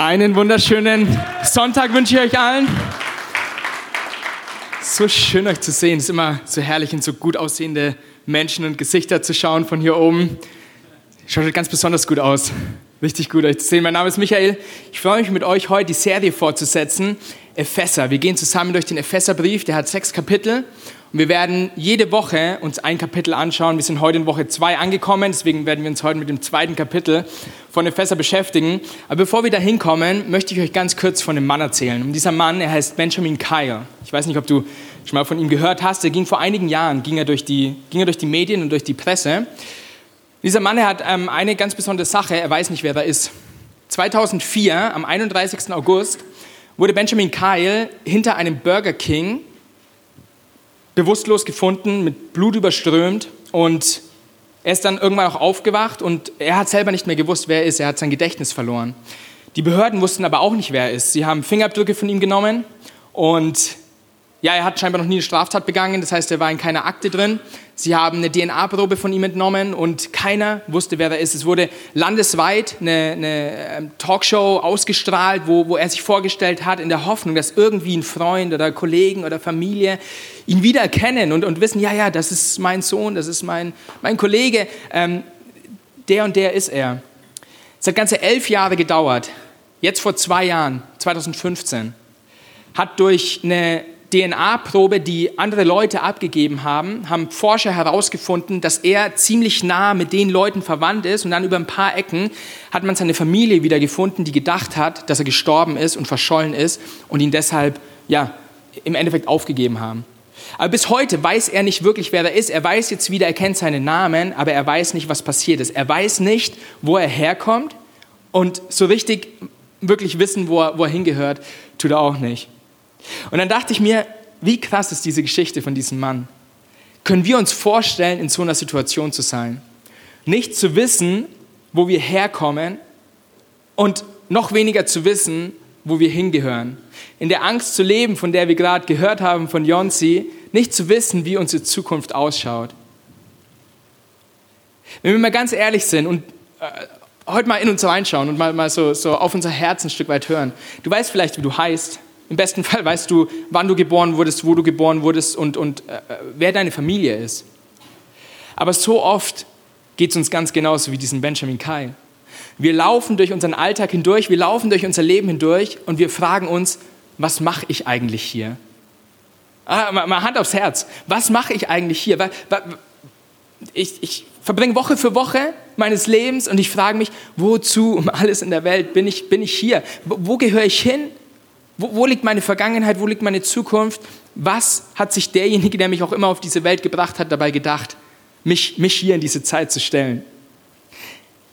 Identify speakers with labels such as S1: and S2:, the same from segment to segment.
S1: Einen wunderschönen Sonntag wünsche ich euch allen. So schön euch zu sehen. Es ist immer so herrlich, in so gut aussehende Menschen und Gesichter zu schauen von hier oben. Schaut ganz besonders gut aus. Richtig gut euch zu sehen. Mein Name ist Michael. Ich freue mich mit euch heute die Serie fortzusetzen. Epheser. Wir gehen zusammen durch den Epheserbrief. Der hat sechs Kapitel. Und wir werden jede Woche uns ein Kapitel anschauen. Wir sind heute in Woche zwei angekommen, deswegen werden wir uns heute mit dem zweiten Kapitel von Epheser beschäftigen. Aber bevor wir da hinkommen, möchte ich euch ganz kurz von dem Mann erzählen. Und dieser Mann, er heißt Benjamin Kyle. Ich weiß nicht, ob du schon mal von ihm gehört hast. Er ging vor einigen Jahren, ging er durch die, ging er durch die Medien und durch die Presse. Dieser Mann, hat ähm, eine ganz besondere Sache, er weiß nicht, wer da ist. 2004, am 31. August, wurde Benjamin Kyle hinter einem Burger King bewusstlos gefunden, mit Blut überströmt und er ist dann irgendwann auch aufgewacht und er hat selber nicht mehr gewusst, wer er ist. Er hat sein Gedächtnis verloren. Die Behörden wussten aber auch nicht, wer er ist. Sie haben Fingerabdrücke von ihm genommen und ja, er hat scheinbar noch nie eine Straftat begangen, das heißt, er war in keiner Akte drin. Sie haben eine DNA-Probe von ihm entnommen und keiner wusste, wer er ist. Es wurde landesweit eine, eine ähm, Talkshow ausgestrahlt, wo, wo er sich vorgestellt hat, in der Hoffnung, dass irgendwie ein Freund oder Kollegen oder Familie ihn wiedererkennen und, und wissen, ja, ja, das ist mein Sohn, das ist mein, mein Kollege, ähm, der und der ist er. Es hat ganze elf Jahre gedauert. Jetzt vor zwei Jahren, 2015, hat durch eine DNA-Probe, die andere Leute abgegeben haben, haben Forscher herausgefunden, dass er ziemlich nah mit den Leuten verwandt ist und dann über ein paar Ecken hat man seine Familie wiedergefunden, die gedacht hat, dass er gestorben ist und verschollen ist und ihn deshalb ja, im Endeffekt aufgegeben haben. Aber bis heute weiß er nicht wirklich, wer er ist. Er weiß jetzt wieder, er kennt seinen Namen, aber er weiß nicht, was passiert ist. Er weiß nicht, wo er herkommt und so richtig wirklich wissen, wo er, wo er hingehört, tut er auch nicht. Und dann dachte ich mir, wie krass ist diese Geschichte von diesem Mann? Können wir uns vorstellen, in so einer Situation zu sein? Nicht zu wissen, wo wir herkommen und noch weniger zu wissen, wo wir hingehören. In der Angst zu leben, von der wir gerade gehört haben von Jonsi, nicht zu wissen, wie unsere Zukunft ausschaut. Wenn wir mal ganz ehrlich sind und äh, heute mal in uns reinschauen und mal, mal so, so auf unser Herz ein Stück weit hören. Du weißt vielleicht, wie du heißt. Im besten Fall weißt du, wann du geboren wurdest, wo du geboren wurdest und, und äh, wer deine Familie ist. Aber so oft geht es uns ganz genauso wie diesen Benjamin Kai. Wir laufen durch unseren Alltag hindurch, wir laufen durch unser Leben hindurch und wir fragen uns, was mache ich eigentlich hier? Ah, mal Hand aufs Herz. Was mache ich eigentlich hier? Ich, ich verbringe Woche für Woche meines Lebens und ich frage mich, wozu um alles in der Welt bin ich, bin ich hier? Wo, wo gehöre ich hin? Wo, wo liegt meine Vergangenheit? Wo liegt meine Zukunft? Was hat sich derjenige, der mich auch immer auf diese Welt gebracht hat, dabei gedacht, mich, mich hier in diese Zeit zu stellen?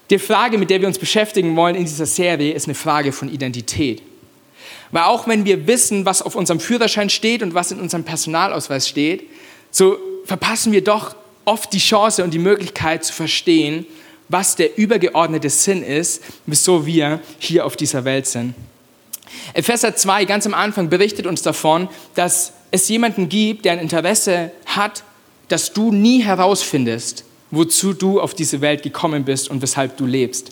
S1: Die Frage, mit der wir uns beschäftigen wollen in dieser Serie, ist eine Frage von Identität. Weil auch wenn wir wissen, was auf unserem Führerschein steht und was in unserem Personalausweis steht, so verpassen wir doch oft die Chance und die Möglichkeit zu verstehen, was der übergeordnete Sinn ist, wieso wir hier auf dieser Welt sind. Epheser 2 ganz am Anfang berichtet uns davon, dass es jemanden gibt, der ein Interesse hat, dass du nie herausfindest, wozu du auf diese Welt gekommen bist und weshalb du lebst.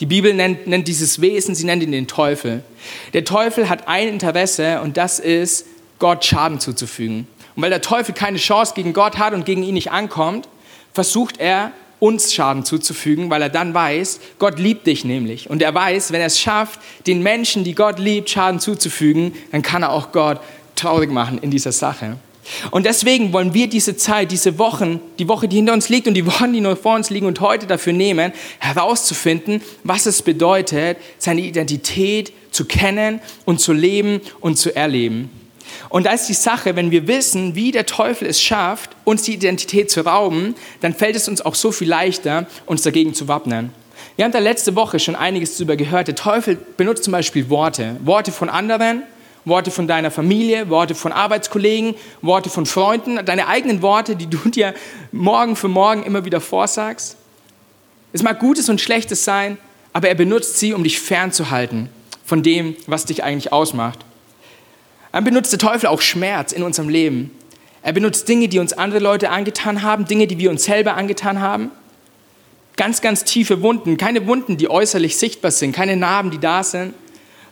S1: Die Bibel nennt, nennt dieses Wesen, sie nennt ihn den Teufel. Der Teufel hat ein Interesse und das ist, Gott Schaden zuzufügen. Und weil der Teufel keine Chance gegen Gott hat und gegen ihn nicht ankommt, versucht er uns Schaden zuzufügen, weil er dann weiß, Gott liebt dich nämlich. Und er weiß, wenn er es schafft, den Menschen, die Gott liebt, Schaden zuzufügen, dann kann er auch Gott traurig machen in dieser Sache. Und deswegen wollen wir diese Zeit, diese Wochen, die Woche, die hinter uns liegt und die Wochen, die noch vor uns liegen und heute dafür nehmen, herauszufinden, was es bedeutet, seine Identität zu kennen und zu leben und zu erleben. Und da ist die Sache, wenn wir wissen, wie der Teufel es schafft, uns die Identität zu rauben, dann fällt es uns auch so viel leichter, uns dagegen zu wappnen. Wir haben da letzte Woche schon einiges darüber gehört. Der Teufel benutzt zum Beispiel Worte. Worte von anderen, Worte von deiner Familie, Worte von Arbeitskollegen, Worte von Freunden, deine eigenen Worte, die du dir morgen für morgen immer wieder vorsagst. Es mag Gutes und Schlechtes sein, aber er benutzt sie, um dich fernzuhalten von dem, was dich eigentlich ausmacht. Dann benutzt der Teufel auch Schmerz in unserem Leben. Er benutzt Dinge, die uns andere Leute angetan haben, Dinge, die wir uns selber angetan haben. Ganz, ganz tiefe Wunden, keine Wunden, die äußerlich sichtbar sind, keine Narben, die da sind,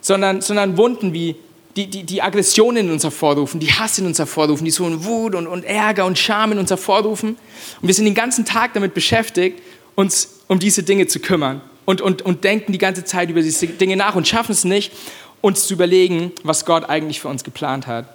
S1: sondern, sondern Wunden wie die, die, die Aggression in uns hervorrufen, die Hass in uns hervorrufen, die so eine Wut und, und Ärger und Scham in uns hervorrufen. Und wir sind den ganzen Tag damit beschäftigt, uns um diese Dinge zu kümmern und, und, und denken die ganze Zeit über diese Dinge nach und schaffen es nicht, uns zu überlegen, was Gott eigentlich für uns geplant hat.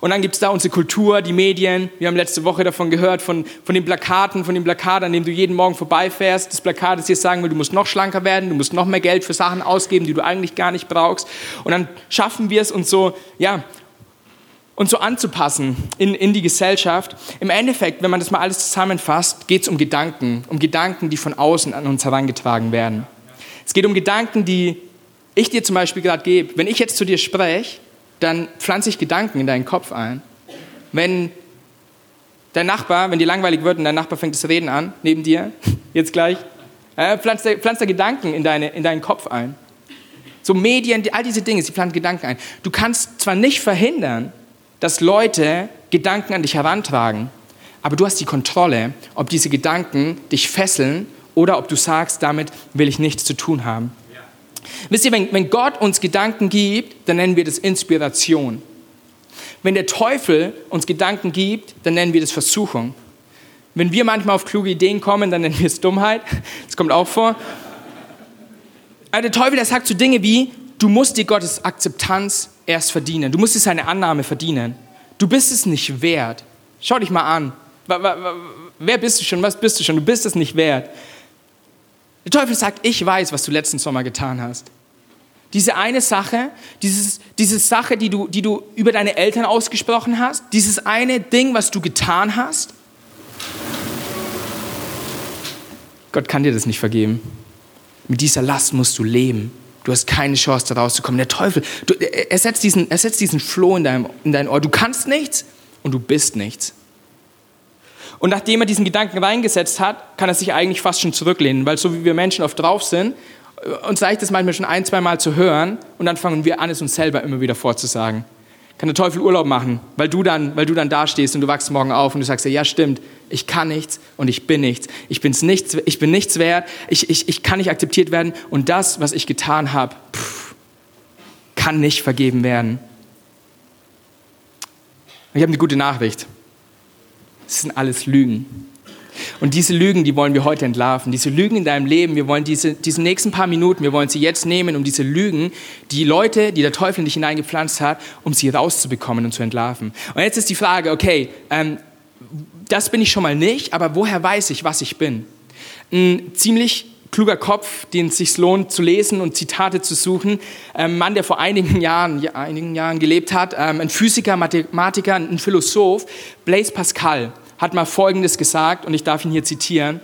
S1: Und dann gibt es da unsere Kultur, die Medien. Wir haben letzte Woche davon gehört, von, von den Plakaten, von dem Plakat, an dem du jeden Morgen vorbeifährst. Das Plakat, das dir sagen will, du musst noch schlanker werden, du musst noch mehr Geld für Sachen ausgeben, die du eigentlich gar nicht brauchst. Und dann schaffen wir es uns so, ja, uns so anzupassen in, in die Gesellschaft. Im Endeffekt, wenn man das mal alles zusammenfasst, geht es um Gedanken, um Gedanken, die von außen an uns herangetragen werden. Es geht um Gedanken, die ich dir zum Beispiel gerade gebe. Wenn ich jetzt zu dir spreche, dann pflanze ich Gedanken in deinen Kopf ein. Wenn dein Nachbar, wenn dir langweilig wird und dein Nachbar fängt das Reden an, neben dir, jetzt gleich, äh, pflanzt, er, pflanzt Gedanken in, deine, in deinen Kopf ein. So Medien, all diese Dinge, sie pflanzen Gedanken ein. Du kannst zwar nicht verhindern, dass Leute Gedanken an dich herantragen, aber du hast die Kontrolle, ob diese Gedanken dich fesseln oder ob du sagst, damit will ich nichts zu tun haben. Wisst ihr, wenn, wenn Gott uns Gedanken gibt, dann nennen wir das Inspiration. Wenn der Teufel uns Gedanken gibt, dann nennen wir das Versuchung. Wenn wir manchmal auf kluge Ideen kommen, dann nennen wir es Dummheit. Das kommt auch vor. Aber der Teufel, der sagt so Dinge wie, du musst dir Gottes Akzeptanz erst verdienen. Du musst dir seine Annahme verdienen. Du bist es nicht wert. Schau dich mal an. Wer bist du schon? Was bist du schon? Du bist es nicht wert. Der Teufel sagt, ich weiß, was du letzten Sommer getan hast. Diese eine Sache, dieses, diese Sache, die du, die du über deine Eltern ausgesprochen hast, dieses eine Ding, was du getan hast, Gott kann dir das nicht vergeben. Mit dieser Last musst du leben. Du hast keine Chance, da rauszukommen. Der Teufel, du, er, setzt diesen, er setzt diesen Floh in, deinem, in dein Ohr. Du kannst nichts und du bist nichts. Und nachdem er diesen Gedanken reingesetzt hat, kann er sich eigentlich fast schon zurücklehnen, weil so wie wir Menschen oft drauf sind, äh, uns reicht es manchmal schon ein, zwei Mal zu hören und dann fangen wir an, es uns selber immer wieder vorzusagen. Kann der Teufel Urlaub machen, weil du dann, weil du dann dastehst und du wachst morgen auf und du sagst, ja stimmt, ich kann nichts und ich bin nichts. Ich, bin's nichts, ich bin nichts wert, ich, ich, ich kann nicht akzeptiert werden und das, was ich getan habe, kann nicht vergeben werden. Ich habe eine gute Nachricht. Das sind alles Lügen. Und diese Lügen, die wollen wir heute entlarven. Diese Lügen in deinem Leben, wir wollen diese, diese nächsten paar Minuten, wir wollen sie jetzt nehmen, um diese Lügen, die Leute, die der Teufel in dich hineingepflanzt hat, um sie rauszubekommen und zu entlarven. Und jetzt ist die Frage, okay, ähm, das bin ich schon mal nicht, aber woher weiß ich, was ich bin? Ein ziemlich kluger Kopf, den es sich lohnt zu lesen und Zitate zu suchen. Ein Mann, der vor einigen Jahren, ja, einigen Jahren gelebt hat, ähm, ein Physiker, Mathematiker, ein Philosoph, Blaise Pascal hat mal Folgendes gesagt, und ich darf ihn hier zitieren.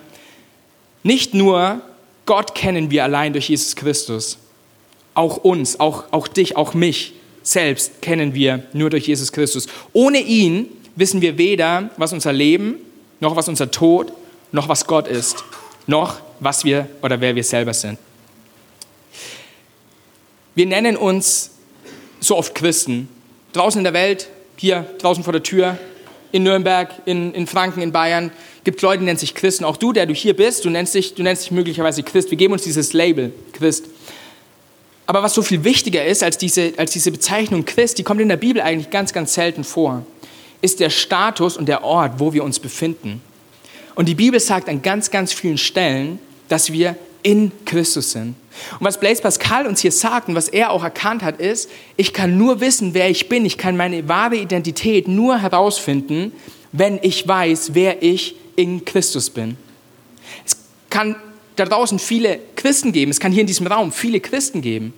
S1: Nicht nur Gott kennen wir allein durch Jesus Christus, auch uns, auch, auch dich, auch mich selbst kennen wir nur durch Jesus Christus. Ohne ihn wissen wir weder, was unser Leben, noch was unser Tod, noch was Gott ist, noch was wir oder wer wir selber sind. Wir nennen uns so oft Christen. Draußen in der Welt, hier draußen vor der Tür, in Nürnberg, in, in Franken, in Bayern, gibt Leute, die nennen sich Christen. Auch du, der du hier bist, du nennst, dich, du nennst dich möglicherweise Christ. Wir geben uns dieses Label, Christ. Aber was so viel wichtiger ist als diese, als diese Bezeichnung Christ, die kommt in der Bibel eigentlich ganz, ganz selten vor, ist der Status und der Ort, wo wir uns befinden. Und die Bibel sagt an ganz, ganz vielen Stellen, dass wir in Christus sind. Und was Blaise Pascal uns hier sagt und was er auch erkannt hat, ist, ich kann nur wissen, wer ich bin. Ich kann meine wahre Identität nur herausfinden, wenn ich weiß, wer ich in Christus bin. Es kann da draußen viele Christen geben, es kann hier in diesem Raum viele Christen geben.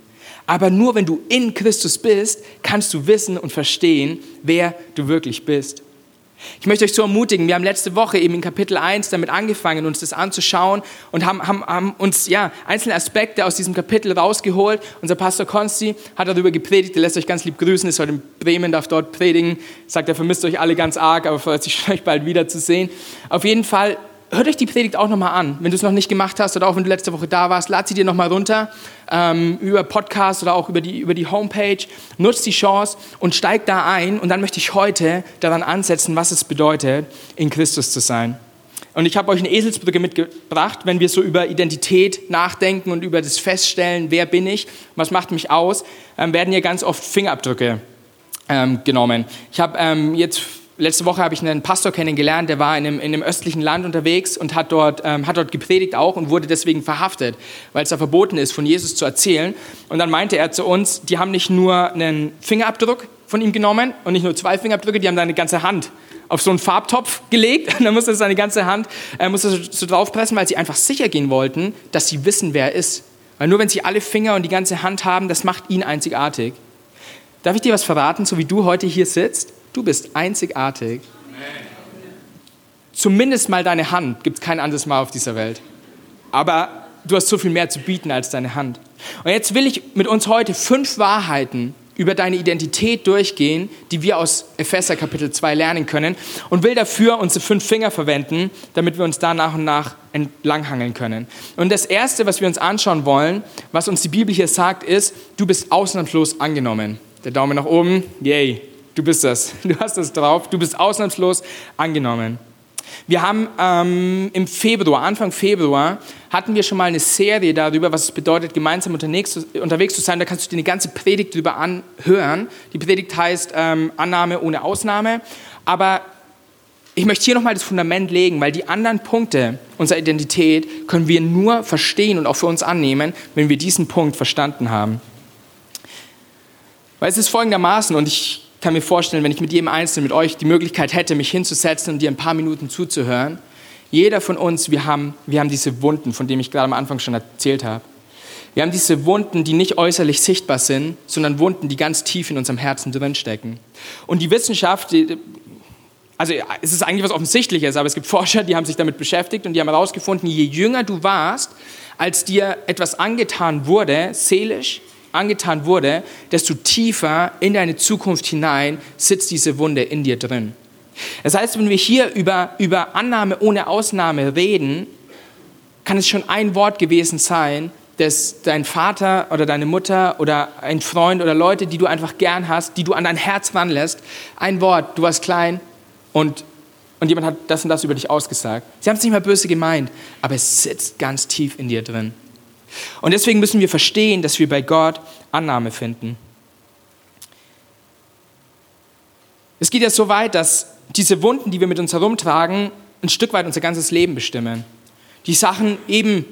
S1: Aber nur wenn du in Christus bist, kannst du wissen und verstehen, wer du wirklich bist. Ich möchte euch so ermutigen, wir haben letzte Woche eben in Kapitel 1 damit angefangen, uns das anzuschauen und haben, haben, haben uns ja, einzelne Aspekte aus diesem Kapitel rausgeholt. Unser Pastor Konsti hat darüber gepredigt, er lässt euch ganz lieb grüßen, ist heute in Bremen, darf dort predigen, sagt, er vermisst euch alle ganz arg, aber freut sich euch bald wieder zu sehen. Auf jeden Fall hört euch die Predigt auch nochmal an. Wenn du es noch nicht gemacht hast oder auch wenn du letzte Woche da warst, lad sie dir nochmal runter ähm, über Podcast oder auch über die, über die Homepage. Nutzt die Chance und steig da ein. Und dann möchte ich heute daran ansetzen, was es bedeutet, in Christus zu sein. Und ich habe euch eine Eselsbrücke mitgebracht, wenn wir so über Identität nachdenken und über das Feststellen, wer bin ich, was macht mich aus, ähm, werden hier ganz oft Fingerabdrücke ähm, genommen. Ich habe ähm, jetzt letzte Woche habe ich einen Pastor kennengelernt, der war in einem, in einem östlichen Land unterwegs und hat dort, ähm, hat dort gepredigt auch und wurde deswegen verhaftet, weil es da verboten ist, von Jesus zu erzählen. Und dann meinte er zu uns, die haben nicht nur einen Fingerabdruck von ihm genommen und nicht nur zwei Fingerabdrücke, die haben seine ganze Hand auf so einen Farbtopf gelegt und dann musste er seine ganze Hand äh, musste so draufpressen, weil sie einfach sicher gehen wollten, dass sie wissen, wer er ist. Weil nur wenn sie alle Finger und die ganze Hand haben, das macht ihn einzigartig. Darf ich dir was verraten, so wie du heute hier sitzt? Du bist einzigartig. Zumindest mal deine Hand gibt es kein anderes Mal auf dieser Welt. Aber du hast so viel mehr zu bieten als deine Hand. Und jetzt will ich mit uns heute fünf Wahrheiten über deine Identität durchgehen, die wir aus Epheser Kapitel 2 lernen können und will dafür unsere fünf Finger verwenden, damit wir uns da nach und nach entlanghangeln können. Und das Erste, was wir uns anschauen wollen, was uns die Bibel hier sagt, ist, du bist ausnahmslos angenommen. Der Daumen nach oben, yay, du bist das, du hast das drauf, du bist ausnahmslos angenommen. Wir haben ähm, im Februar, Anfang Februar, hatten wir schon mal eine Serie darüber, was es bedeutet, gemeinsam unterwegs, unterwegs zu sein. Da kannst du dir eine ganze Predigt darüber anhören. Die Predigt heißt ähm, Annahme ohne Ausnahme. Aber ich möchte hier nochmal das Fundament legen, weil die anderen Punkte unserer Identität können wir nur verstehen und auch für uns annehmen, wenn wir diesen Punkt verstanden haben. Weil es ist folgendermaßen, und ich kann mir vorstellen, wenn ich mit jedem Einzelnen, mit euch die Möglichkeit hätte, mich hinzusetzen und dir ein paar Minuten zuzuhören, jeder von uns, wir haben, wir haben diese Wunden, von denen ich gerade am Anfang schon erzählt habe. Wir haben diese Wunden, die nicht äußerlich sichtbar sind, sondern Wunden, die ganz tief in unserem Herzen drinstecken. Und die Wissenschaft, also es ist eigentlich was Offensichtliches, aber es gibt Forscher, die haben sich damit beschäftigt und die haben herausgefunden, je jünger du warst, als dir etwas angetan wurde, seelisch, angetan wurde, desto tiefer in deine Zukunft hinein sitzt diese Wunde in dir drin. Das heißt, wenn wir hier über, über Annahme ohne Ausnahme reden, kann es schon ein Wort gewesen sein, das dein Vater oder deine Mutter oder ein Freund oder Leute, die du einfach gern hast, die du an dein Herz ranlässt, ein Wort, du warst klein und, und jemand hat das und das über dich ausgesagt. Sie haben es nicht mal böse gemeint, aber es sitzt ganz tief in dir drin. Und deswegen müssen wir verstehen, dass wir bei Gott Annahme finden. Es geht ja so weit, dass diese Wunden, die wir mit uns herumtragen, ein Stück weit unser ganzes Leben bestimmen. Die Sachen eben,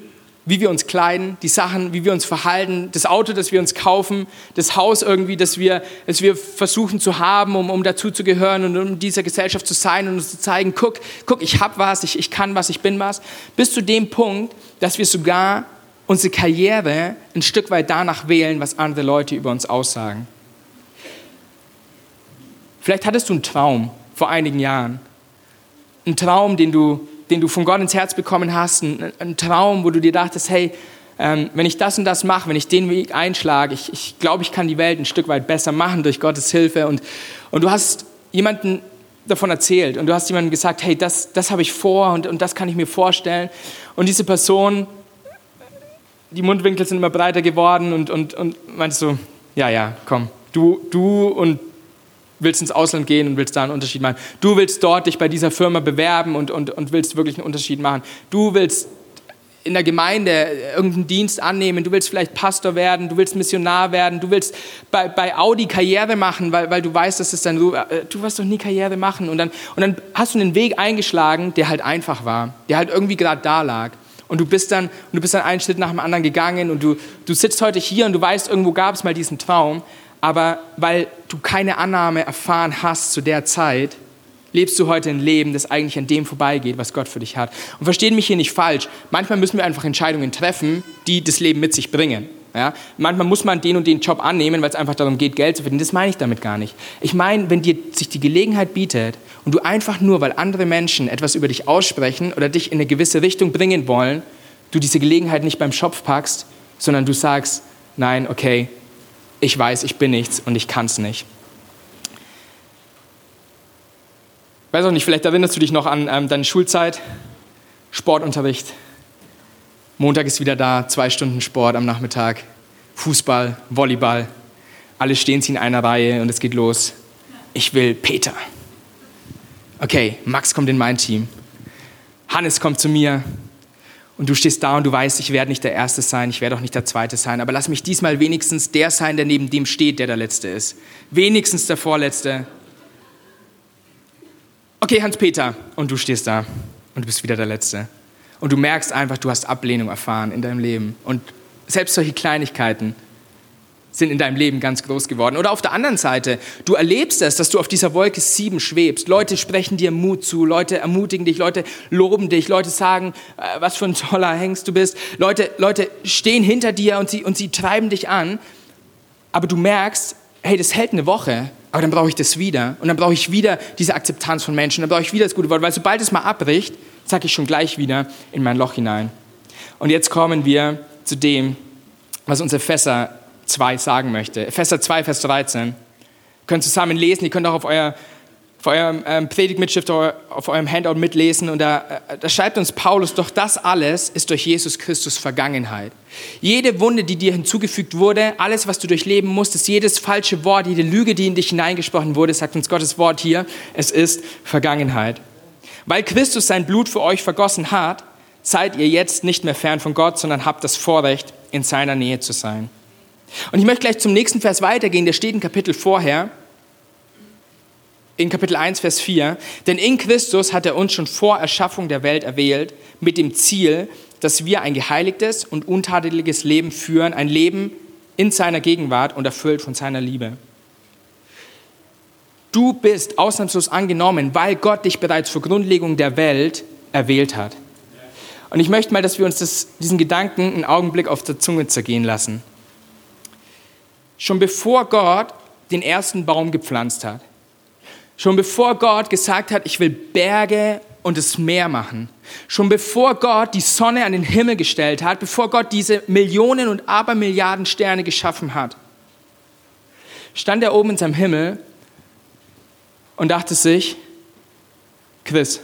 S1: wie wir uns kleiden, die Sachen, wie wir uns verhalten, das Auto, das wir uns kaufen, das Haus irgendwie, das wir, das wir versuchen zu haben, um, um dazu zu gehören und um dieser Gesellschaft zu sein und uns zu zeigen, guck, guck, ich habe was, ich, ich kann was, ich bin was, bis zu dem Punkt, dass wir sogar unsere Karriere ein Stück weit danach wählen, was andere Leute über uns aussagen. Vielleicht hattest du einen Traum vor einigen Jahren. Einen Traum, den du, den du von Gott ins Herz bekommen hast. Einen, einen Traum, wo du dir dachtest, hey, ähm, wenn ich das und das mache, wenn ich den Weg einschlage, ich, ich glaube, ich kann die Welt ein Stück weit besser machen durch Gottes Hilfe. Und, und du hast jemanden davon erzählt und du hast jemandem gesagt, hey, das, das habe ich vor und, und das kann ich mir vorstellen. Und diese Person die Mundwinkel sind immer breiter geworden und, und, und meinst so, ja, ja, komm, du, du und willst ins Ausland gehen und willst da einen Unterschied machen. Du willst dort dich bei dieser Firma bewerben und, und, und willst wirklich einen Unterschied machen. Du willst in der Gemeinde irgendeinen Dienst annehmen, du willst vielleicht Pastor werden, du willst Missionar werden, du willst bei, bei Audi Karriere machen, weil, weil du weißt, dass es dann so, äh, du wirst doch nie Karriere machen. Und dann, und dann hast du einen Weg eingeschlagen, der halt einfach war, der halt irgendwie gerade da lag. Und du bist dann, und du bist dann einen Schritt nach dem anderen gegangen und du, du sitzt heute hier und du weißt, irgendwo gab es mal diesen Traum, aber weil du keine Annahme erfahren hast zu der Zeit, lebst du heute ein Leben, das eigentlich an dem vorbeigeht, was Gott für dich hat. Und verstehen mich hier nicht falsch. Manchmal müssen wir einfach Entscheidungen treffen, die das Leben mit sich bringen. Ja? Manchmal muss man den und den Job annehmen, weil es einfach darum geht, Geld zu verdienen. Das meine ich damit gar nicht. Ich meine, wenn dir sich die Gelegenheit bietet und du einfach nur, weil andere Menschen etwas über dich aussprechen oder dich in eine gewisse Richtung bringen wollen, du diese Gelegenheit nicht beim Schopf packst, sondern du sagst, nein, okay, ich weiß, ich bin nichts und ich kann es nicht. Weiß auch nicht, vielleicht erinnerst du dich noch an ähm, deine Schulzeit, Sportunterricht. Montag ist wieder da, zwei Stunden Sport am Nachmittag, Fußball, Volleyball. Alle stehen sie in einer Reihe und es geht los. Ich will Peter. Okay, Max kommt in mein Team. Hannes kommt zu mir und du stehst da und du weißt, ich werde nicht der Erste sein, ich werde auch nicht der Zweite sein, aber lass mich diesmal wenigstens der sein, der neben dem steht, der der Letzte ist. Wenigstens der Vorletzte. Okay, Hans-Peter, und du stehst da und du bist wieder der Letzte. Und du merkst einfach, du hast Ablehnung erfahren in deinem Leben. Und selbst solche Kleinigkeiten sind in deinem Leben ganz groß geworden. Oder auf der anderen Seite, du erlebst es, dass du auf dieser Wolke sieben schwebst. Leute sprechen dir Mut zu, Leute ermutigen dich, Leute loben dich, Leute sagen, äh, was für ein toller Hengst du bist. Leute, Leute stehen hinter dir und sie, und sie treiben dich an. Aber du merkst, hey, das hält eine Woche, aber dann brauche ich das wieder. Und dann brauche ich wieder diese Akzeptanz von Menschen, dann brauche ich wieder das gute Wort, weil sobald es mal abbricht, zacke ich schon gleich wieder in mein Loch hinein. Und jetzt kommen wir zu dem, was unser Fässer 2 sagen möchte. Epheser 2, Vers 13. Ihr könnt zusammen lesen, ihr könnt auch auf, euer, auf eurem ähm, Predigtmitschrift, auf eurem Handout mitlesen. Und da, äh, da schreibt uns Paulus, doch das alles ist durch Jesus Christus Vergangenheit. Jede Wunde, die dir hinzugefügt wurde, alles, was du durchleben musstest, jedes falsche Wort, jede Lüge, die in dich hineingesprochen wurde, sagt uns Gottes Wort hier, es ist Vergangenheit. Weil Christus sein Blut für euch vergossen hat, seid ihr jetzt nicht mehr fern von Gott, sondern habt das Vorrecht, in seiner Nähe zu sein. Und ich möchte gleich zum nächsten Vers weitergehen, der steht in Kapitel vorher, in Kapitel 1, Vers 4. Denn in Christus hat er uns schon vor Erschaffung der Welt erwählt, mit dem Ziel, dass wir ein geheiligtes und untadeliges Leben führen, ein Leben in seiner Gegenwart und erfüllt von seiner Liebe. Du bist ausnahmslos angenommen, weil Gott dich bereits vor Grundlegung der Welt erwählt hat. Und ich möchte mal, dass wir uns das, diesen Gedanken einen Augenblick auf der Zunge zergehen lassen. Schon bevor Gott den ersten Baum gepflanzt hat, schon bevor Gott gesagt hat, ich will Berge und das Meer machen, schon bevor Gott die Sonne an den Himmel gestellt hat, bevor Gott diese Millionen und Abermilliarden Sterne geschaffen hat, stand er oben in seinem Himmel und dachte sich, Quiz.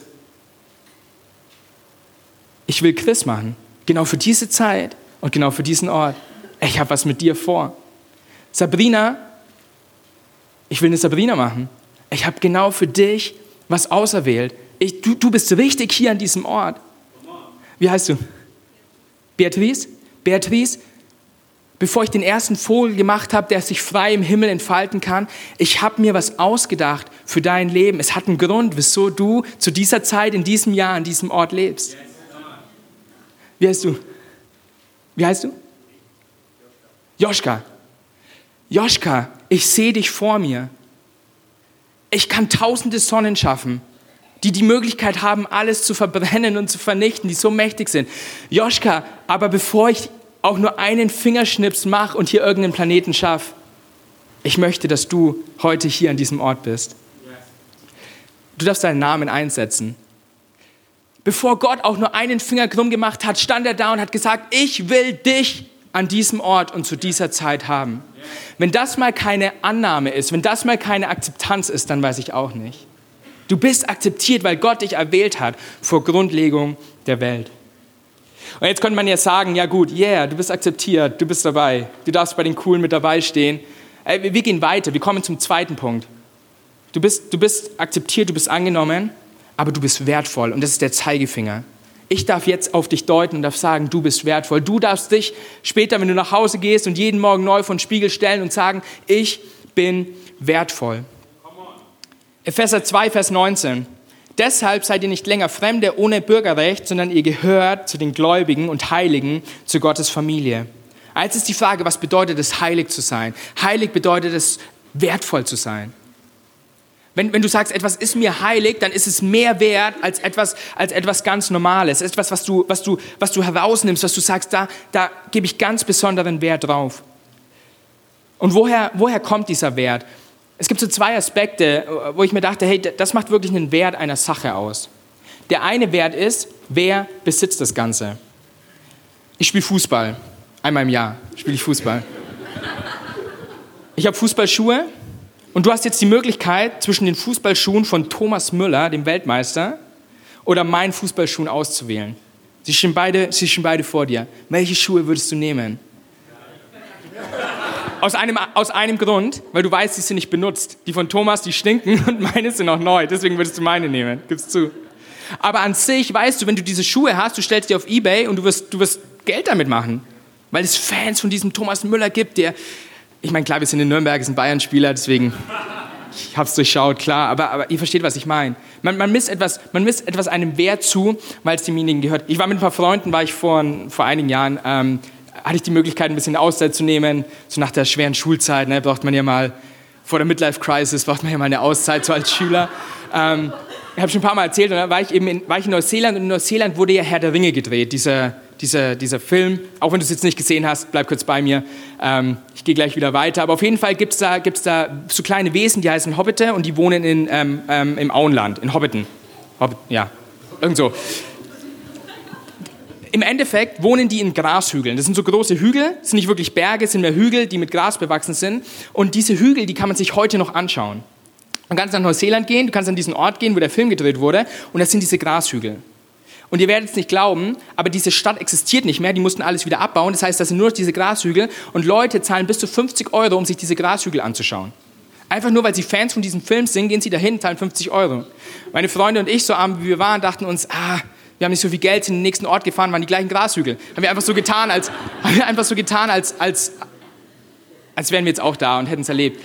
S1: Ich will Quiz machen, genau für diese Zeit und genau für diesen Ort. Ich habe was mit dir vor. Sabrina, ich will eine Sabrina machen. Ich habe genau für dich was auserwählt. Ich, du, du bist richtig hier an diesem Ort. Wie heißt du? Beatrice? Beatrice, bevor ich den ersten Vogel gemacht habe, der sich frei im Himmel entfalten kann, ich habe mir was ausgedacht für dein Leben. Es hat einen Grund, wieso du zu dieser Zeit, in diesem Jahr, an diesem Ort lebst. Wie heißt du? Wie heißt du? Joschka. Joschka, ich sehe dich vor mir. Ich kann tausende Sonnen schaffen, die die Möglichkeit haben, alles zu verbrennen und zu vernichten, die so mächtig sind. Joschka, aber bevor ich auch nur einen Fingerschnips mache und hier irgendeinen Planeten schaffe, ich möchte, dass du heute hier an diesem Ort bist. Du darfst deinen Namen einsetzen. Bevor Gott auch nur einen Finger krumm gemacht hat, stand er da und hat gesagt, ich will dich an diesem Ort und zu dieser Zeit haben. Wenn das mal keine Annahme ist, wenn das mal keine Akzeptanz ist, dann weiß ich auch nicht. Du bist akzeptiert, weil Gott dich erwählt hat vor Grundlegung der Welt. Und jetzt könnte man ja sagen, ja gut, yeah, du bist akzeptiert, du bist dabei, du darfst bei den Coolen mit dabei stehen. Wir gehen weiter, wir kommen zum zweiten Punkt. Du bist, du bist akzeptiert, du bist angenommen, aber du bist wertvoll und das ist der Zeigefinger. Ich darf jetzt auf dich deuten und darf sagen, du bist wertvoll. Du darfst dich später, wenn du nach Hause gehst und jeden Morgen neu vor den Spiegel stellen und sagen, ich bin wertvoll. Epheser 2, Vers 19. Deshalb seid ihr nicht länger Fremde ohne Bürgerrecht, sondern ihr gehört zu den Gläubigen und Heiligen, zu Gottes Familie. Als ist die Frage, was bedeutet es, heilig zu sein? Heilig bedeutet es, wertvoll zu sein. Wenn, wenn du sagst, etwas ist mir heilig, dann ist es mehr wert als etwas, als etwas ganz Normales. Etwas, was du, was, du, was du herausnimmst, was du sagst, da, da gebe ich ganz besonderen Wert drauf. Und woher, woher kommt dieser Wert? Es gibt so zwei Aspekte, wo ich mir dachte, hey, das macht wirklich einen Wert einer Sache aus. Der eine Wert ist, wer besitzt das Ganze? Ich spiele Fußball. Einmal im Jahr spiele ich Fußball. Ich habe Fußballschuhe und du hast jetzt die Möglichkeit, zwischen den Fußballschuhen von Thomas Müller, dem Weltmeister, oder meinen Fußballschuhen auszuwählen. Sie stehen beide, sie stehen beide vor dir. Welche Schuhe würdest du nehmen? Aus einem, aus einem Grund, weil du weißt, sie sind nicht benutzt. Die von Thomas, die stinken und meine sind noch neu. Deswegen würdest du meine nehmen. Gib's zu. Aber an sich weißt du, wenn du diese Schuhe hast, du stellst die auf Ebay und du wirst, du wirst Geld damit machen. Weil es Fans von diesem Thomas Müller gibt, der, ich meine, klar, wir sind in Nürnberg, wir sind Bayern-Spieler, deswegen, ich habe es durchschaut, klar, aber, aber ihr versteht, was ich meine. Man, man, misst etwas, man misst etwas einem Wert zu, weil es demjenigen gehört. Ich war mit ein paar Freunden, war ich vor, vor einigen Jahren, ähm, hatte ich die Möglichkeit, ein bisschen Auszeit zu nehmen, so nach der schweren Schulzeit, ne, braucht man ja mal, vor der Midlife-Crisis braucht man ja mal eine Auszeit, so als Schüler. Ähm, ich habe schon ein paar Mal erzählt, und dann war ich eben in, war ich in Neuseeland und in Neuseeland wurde ja Herr der Ringe gedreht, dieser, dieser, dieser Film. Auch wenn du es jetzt nicht gesehen hast, bleib kurz bei mir. Ähm, ich gehe gleich wieder weiter. Aber auf jeden Fall gibt es da, gibt's da so kleine Wesen, die heißen Hobbite und die wohnen in, ähm, ähm, im Auenland, in Hobbiten. Hobbit, ja, irgend so. Im Endeffekt wohnen die in Grashügeln. Das sind so große Hügel, das sind nicht wirklich Berge, sind mehr Hügel, die mit Gras bewachsen sind. Und diese Hügel, die kann man sich heute noch anschauen. Du kannst nach Neuseeland gehen, du kannst an diesen Ort gehen, wo der Film gedreht wurde, und das sind diese Grashügel. Und ihr werdet es nicht glauben, aber diese Stadt existiert nicht mehr, die mussten alles wieder abbauen. Das heißt, das sind nur noch diese Grashügel und Leute zahlen bis zu 50 Euro, um sich diese Grashügel anzuschauen. Einfach nur, weil sie Fans von diesem Film sind, gehen sie dahin, zahlen 50 Euro. Meine Freunde und ich, so arm wie wir waren, dachten uns, ah, wir haben nicht so viel Geld, in den nächsten Ort gefahren, waren die gleichen Grashügel. Haben wir einfach so getan, als, haben wir einfach so getan, als, als, als wären wir jetzt auch da und hätten es erlebt.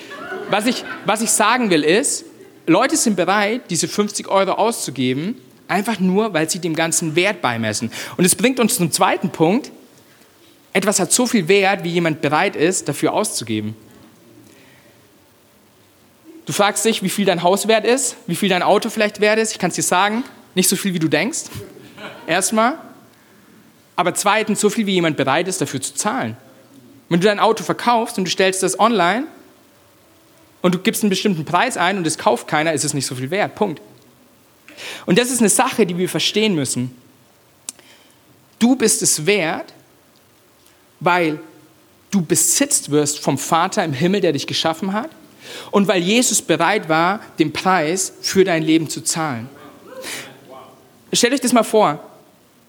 S1: Was ich, was ich sagen will ist, Leute sind bereit, diese 50 Euro auszugeben, einfach nur, weil sie dem Ganzen Wert beimessen. Und es bringt uns zum zweiten Punkt. Etwas hat so viel Wert, wie jemand bereit ist, dafür auszugeben. Du fragst dich, wie viel dein Haus wert ist, wie viel dein Auto vielleicht wert ist. Ich kann es dir sagen, nicht so viel, wie du denkst. Erstmal. Aber zweitens, so viel, wie jemand bereit ist, dafür zu zahlen. Wenn du dein Auto verkaufst und du stellst das online, und du gibst einen bestimmten Preis ein und es kauft keiner, ist es nicht so viel wert. Punkt. Und das ist eine Sache, die wir verstehen müssen. Du bist es wert, weil du besitzt wirst vom Vater im Himmel, der dich geschaffen hat, und weil Jesus bereit war, den Preis für dein Leben zu zahlen. Stellt euch das mal vor.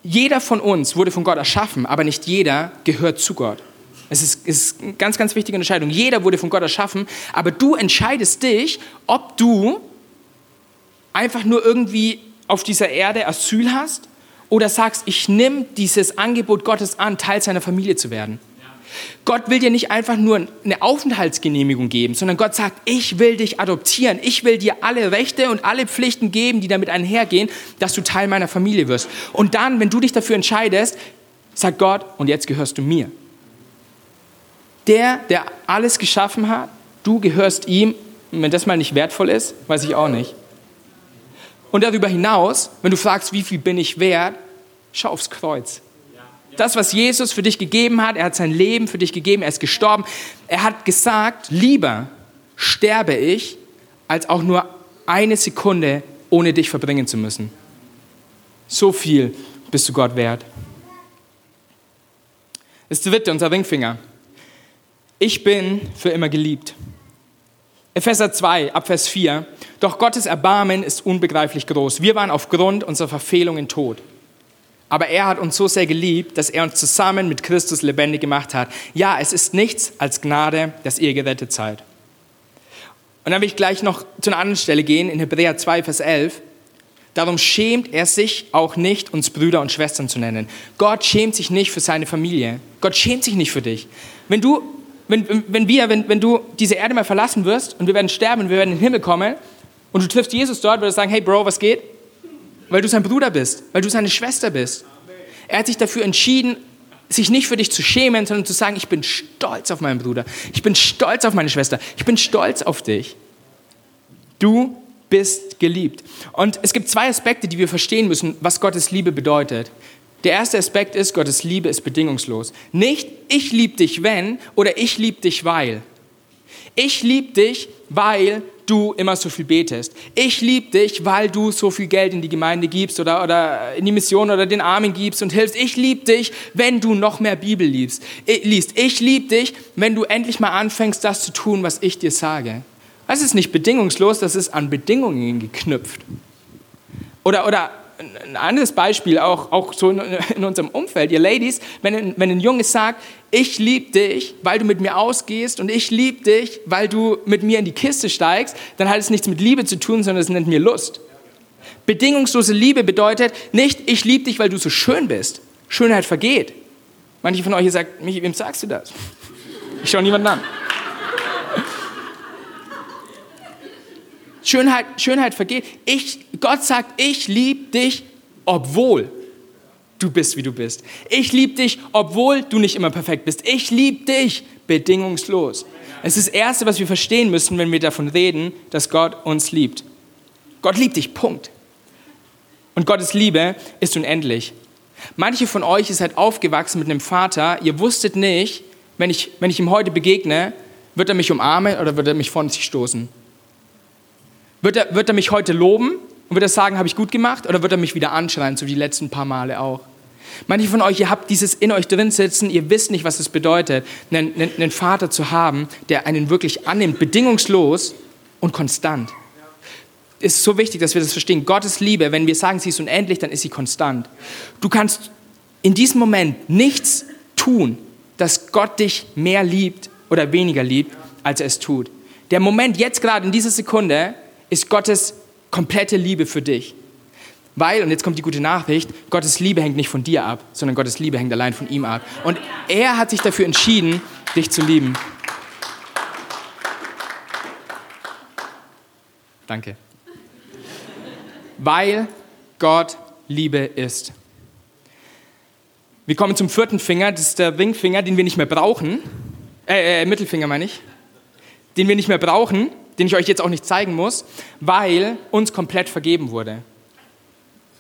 S1: Jeder von uns wurde von Gott erschaffen, aber nicht jeder gehört zu Gott. Es ist, ist eine ganz, ganz wichtige Entscheidung. Jeder wurde von Gott erschaffen, aber du entscheidest dich, ob du einfach nur irgendwie auf dieser Erde Asyl hast oder sagst, ich nehme dieses Angebot Gottes an, Teil seiner Familie zu werden. Gott will dir nicht einfach nur eine Aufenthaltsgenehmigung geben, sondern Gott sagt, ich will dich adoptieren. Ich will dir alle Rechte und alle Pflichten geben, die damit einhergehen, dass du Teil meiner Familie wirst. Und dann, wenn du dich dafür entscheidest, sagt Gott, und jetzt gehörst du mir der, der alles geschaffen hat, du gehörst ihm. Und wenn das mal nicht wertvoll ist, weiß ich auch nicht. Und darüber hinaus, wenn du fragst, wie viel bin ich wert, schau aufs Kreuz. Das, was Jesus für dich gegeben hat, er hat sein Leben für dich gegeben, er ist gestorben. Er hat gesagt, lieber sterbe ich, als auch nur eine Sekunde ohne dich verbringen zu müssen. So viel bist du Gott wert. Das dritte, unser Ringfinger. Ich bin für immer geliebt. Epheser 2, Abvers 4. Doch Gottes Erbarmen ist unbegreiflich groß. Wir waren aufgrund unserer Verfehlungen tot. Aber er hat uns so sehr geliebt, dass er uns zusammen mit Christus lebendig gemacht hat. Ja, es ist nichts als Gnade, dass ihr gerettet seid. Und dann will ich gleich noch zu einer anderen Stelle gehen, in Hebräer 2, Vers 11. Darum schämt er sich auch nicht, uns Brüder und Schwestern zu nennen. Gott schämt sich nicht für seine Familie. Gott schämt sich nicht für dich. Wenn du wenn, wenn wir, wenn, wenn du diese Erde mal verlassen wirst und wir werden sterben und wir werden in den Himmel kommen und du triffst Jesus dort, würdest du sagen, hey Bro, was geht? Weil du sein Bruder bist, weil du seine Schwester bist. Er hat sich dafür entschieden, sich nicht für dich zu schämen, sondern zu sagen, ich bin stolz auf meinen Bruder, ich bin stolz auf meine Schwester, ich bin stolz auf dich. Du bist geliebt. Und es gibt zwei Aspekte, die wir verstehen müssen, was Gottes Liebe bedeutet. Der erste Aspekt ist, Gottes Liebe ist bedingungslos. Nicht, ich liebe dich, wenn oder ich liebe dich, weil. Ich liebe dich, weil du immer so viel betest. Ich liebe dich, weil du so viel Geld in die Gemeinde gibst oder, oder in die Mission oder den Armen gibst und hilfst. Ich liebe dich, wenn du noch mehr Bibel liest. liest. Ich liebe dich, wenn du endlich mal anfängst, das zu tun, was ich dir sage. Das ist nicht bedingungslos, das ist an Bedingungen geknüpft. Oder, oder ein anderes Beispiel, auch, auch so in, unserem Umfeld, ihr Ladies, wenn ein, wenn ein Junge sagt, ich liebe dich, weil du mit mir ausgehst und ich liebe dich, weil du mit mir in die Kiste steigst, dann hat es nichts mit Liebe zu tun, sondern es nennt mir Lust. Bedingungslose Liebe bedeutet nicht, ich liebe dich, weil du so schön bist. Schönheit vergeht. Manche von euch sagt, Michi, wem sagst du das? Ich schaue niemanden an. Schönheit, Schönheit vergeht. Ich, Gott sagt, ich liebe dich, obwohl du bist, wie du bist. Ich liebe dich, obwohl du nicht immer perfekt bist. Ich liebe dich bedingungslos. Es ist das Erste, was wir verstehen müssen, wenn wir davon reden, dass Gott uns liebt. Gott liebt dich, Punkt. Und Gottes Liebe ist unendlich. Manche von euch ist halt aufgewachsen mit einem Vater, ihr wusstet nicht, wenn ich, wenn ich ihm heute begegne, wird er mich umarmen oder wird er mich von sich stoßen? Wird er, wird er mich heute loben und wird er sagen, habe ich gut gemacht oder wird er mich wieder anschreien, so wie die letzten paar Male auch? Manche von euch, ihr habt dieses in euch drin sitzen, ihr wisst nicht, was es bedeutet, einen, einen, Vater zu haben, der einen wirklich annimmt, bedingungslos und konstant. Es ist so wichtig, dass wir das verstehen. Gottes Liebe, wenn wir sagen, sie ist unendlich, dann ist sie konstant. Du kannst in diesem Moment nichts tun, dass Gott dich mehr liebt oder weniger liebt, als er es tut. Der Moment jetzt gerade in dieser Sekunde ist Gottes komplette Liebe für dich. Weil, und jetzt kommt die gute Nachricht, Gottes Liebe hängt nicht von dir ab, sondern Gottes Liebe hängt allein von ihm ab. Und er hat sich dafür entschieden, dich zu lieben. Danke. Weil Gott Liebe ist. Wir kommen zum vierten Finger, das ist der Ringfinger, den wir nicht mehr brauchen. Äh, äh, Mittelfinger meine ich. Den wir nicht mehr brauchen, den ich euch jetzt auch nicht zeigen muss, weil uns komplett vergeben wurde.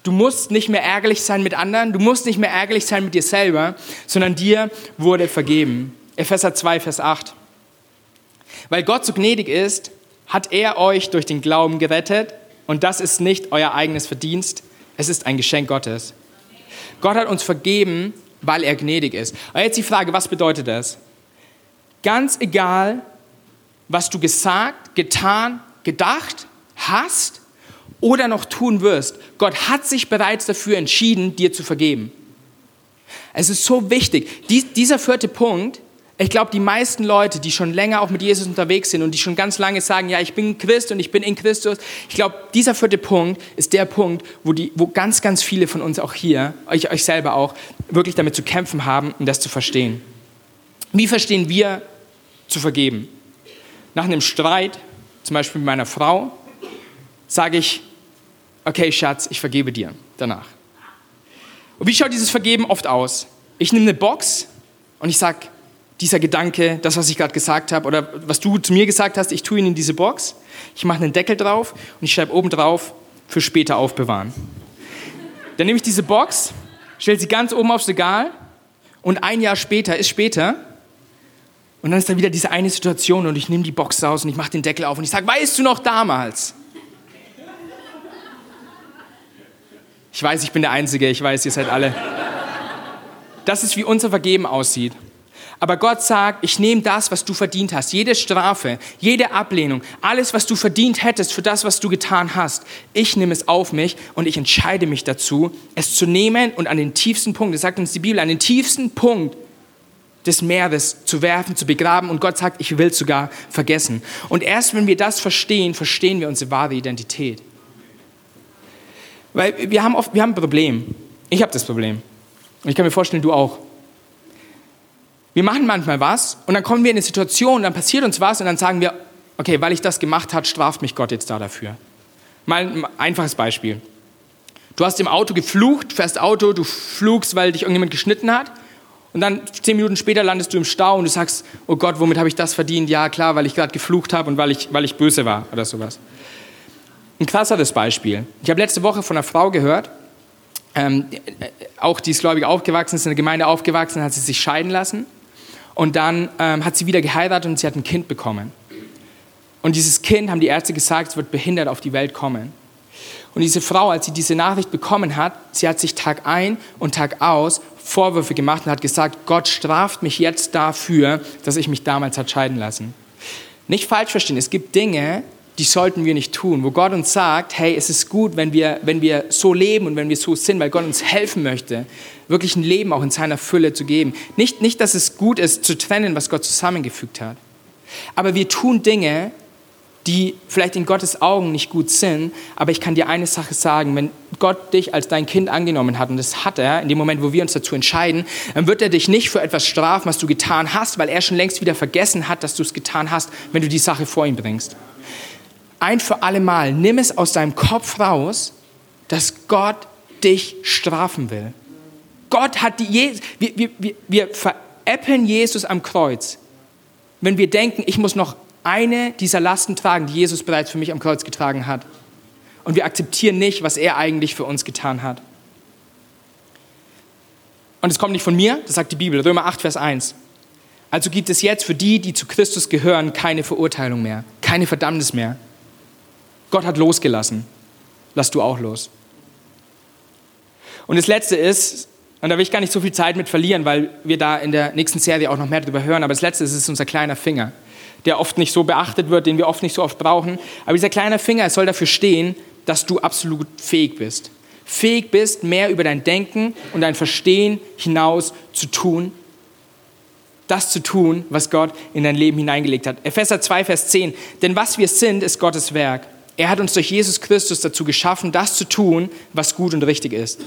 S1: Du musst nicht mehr ärgerlich sein mit anderen, du musst nicht mehr ärgerlich sein mit dir selber, sondern dir wurde vergeben. Epheser 2, Vers 8. Weil Gott so gnädig ist, hat er euch durch den Glauben gerettet und das ist nicht euer eigenes Verdienst, es ist ein Geschenk Gottes. Gott hat uns vergeben, weil er gnädig ist. Aber jetzt die Frage, was bedeutet das? Ganz egal, was du gesagt, getan, gedacht hast oder noch tun wirst, Gott hat sich bereits dafür entschieden, dir zu vergeben. Es ist so wichtig. Dies, dieser vierte Punkt, ich glaube, die meisten Leute, die schon länger auch mit Jesus unterwegs sind und die schon ganz lange sagen, ja, ich bin Christ und ich bin in Christus, ich glaube, dieser vierte Punkt ist der Punkt, wo, die, wo ganz, ganz viele von uns auch hier, euch, euch selber auch, wirklich damit zu kämpfen haben, um das zu verstehen. Wie verstehen wir zu vergeben? Nach einem Streit, zum Beispiel mit meiner Frau, sage ich, okay Schatz, ich vergebe dir danach. Und wie schaut dieses Vergeben oft aus? Ich nehme eine Box und ich sage, dieser Gedanke, das, was ich gerade gesagt habe oder was du zu mir gesagt hast, ich tue ihn in diese Box. Ich mache einen Deckel drauf und ich schreibe oben drauf, für später aufbewahren. Dann nehme ich diese Box, stelle sie ganz oben aufs Regal und ein Jahr später ist später und dann ist da wieder diese eine Situation und ich nehme die Box raus und ich mache den Deckel auf und ich sage, weißt du noch damals? Ich weiß, ich bin der Einzige, ich weiß, ihr seid alle. Das ist, wie unser Vergeben aussieht. Aber Gott sagt, ich nehme das, was du verdient hast, jede Strafe, jede Ablehnung, alles, was du verdient hättest für das, was du getan hast. Ich nehme es auf mich und ich entscheide mich dazu, es zu nehmen und an den tiefsten Punkt, das sagt uns die Bibel, an den tiefsten Punkt des Meeres zu werfen, zu begraben und Gott sagt, ich will sogar vergessen. Und erst wenn wir das verstehen, verstehen wir unsere wahre Identität. Weil wir haben oft, wir haben ein Problem. Ich habe das Problem. Und ich kann mir vorstellen, du auch. Wir machen manchmal was und dann kommen wir in eine Situation, dann passiert uns was und dann sagen wir, okay, weil ich das gemacht habe, straft mich Gott jetzt da dafür. Mal ein einfaches Beispiel. Du hast im Auto geflucht, fährst Auto, du flugst, weil dich irgendjemand geschnitten hat und dann zehn Minuten später landest du im Stau und du sagst, oh Gott, womit habe ich das verdient? Ja, klar, weil ich gerade geflucht habe und weil ich, weil ich böse war oder sowas. Ein krasseres Beispiel. Ich habe letzte Woche von einer Frau gehört, ähm, auch die ist gläubig aufgewachsen, ist in der Gemeinde aufgewachsen, hat sie sich scheiden lassen. Und dann ähm, hat sie wieder geheiratet und sie hat ein Kind bekommen. Und dieses Kind, haben die Ärzte gesagt, wird behindert auf die Welt kommen. Und diese Frau, als sie diese Nachricht bekommen hat, sie hat sich Tag ein und Tag aus Vorwürfe gemacht und hat gesagt, Gott straft mich jetzt dafür, dass ich mich damals hat scheiden lassen. Nicht falsch verstehen, es gibt Dinge, die sollten wir nicht tun, wo Gott uns sagt, hey, es ist gut, wenn wir, wenn wir so leben und wenn wir so sind, weil Gott uns helfen möchte, wirklich ein Leben auch in seiner Fülle zu geben. Nicht, nicht, dass es gut ist, zu trennen, was Gott zusammengefügt hat. Aber wir tun Dinge, die vielleicht in Gottes Augen nicht gut sind, aber ich kann dir eine Sache sagen, wenn Gott dich als dein Kind angenommen hat, und das hat er in dem Moment, wo wir uns dazu entscheiden, dann wird er dich nicht für etwas strafen, was du getan hast, weil er schon längst wieder vergessen hat, dass du es getan hast, wenn du die Sache vor ihm bringst. Ein für alle Mal, nimm es aus deinem Kopf raus, dass Gott dich strafen will. Gott hat die, wir, wir, wir, wir veräppeln Jesus am Kreuz, wenn wir denken, ich muss noch eine dieser Lasten tragen, die Jesus bereits für mich am Kreuz getragen hat. Und wir akzeptieren nicht, was er eigentlich für uns getan hat. Und es kommt nicht von mir, das sagt die Bibel, Römer 8, Vers 1. Also gibt es jetzt für die, die zu Christus gehören, keine Verurteilung mehr, keine Verdammnis mehr. Gott hat losgelassen. Lass du auch los. Und das Letzte ist, und da will ich gar nicht so viel Zeit mit verlieren, weil wir da in der nächsten Serie auch noch mehr darüber hören, aber das Letzte ist, ist unser kleiner Finger der oft nicht so beachtet wird, den wir oft nicht so oft brauchen. Aber dieser kleine Finger soll dafür stehen, dass du absolut fähig bist. Fähig bist, mehr über dein Denken und dein Verstehen hinaus zu tun. Das zu tun, was Gott in dein Leben hineingelegt hat. Epheser 2, Vers 10. Denn was wir sind, ist Gottes Werk. Er hat uns durch Jesus Christus dazu geschaffen, das zu tun, was gut und richtig ist.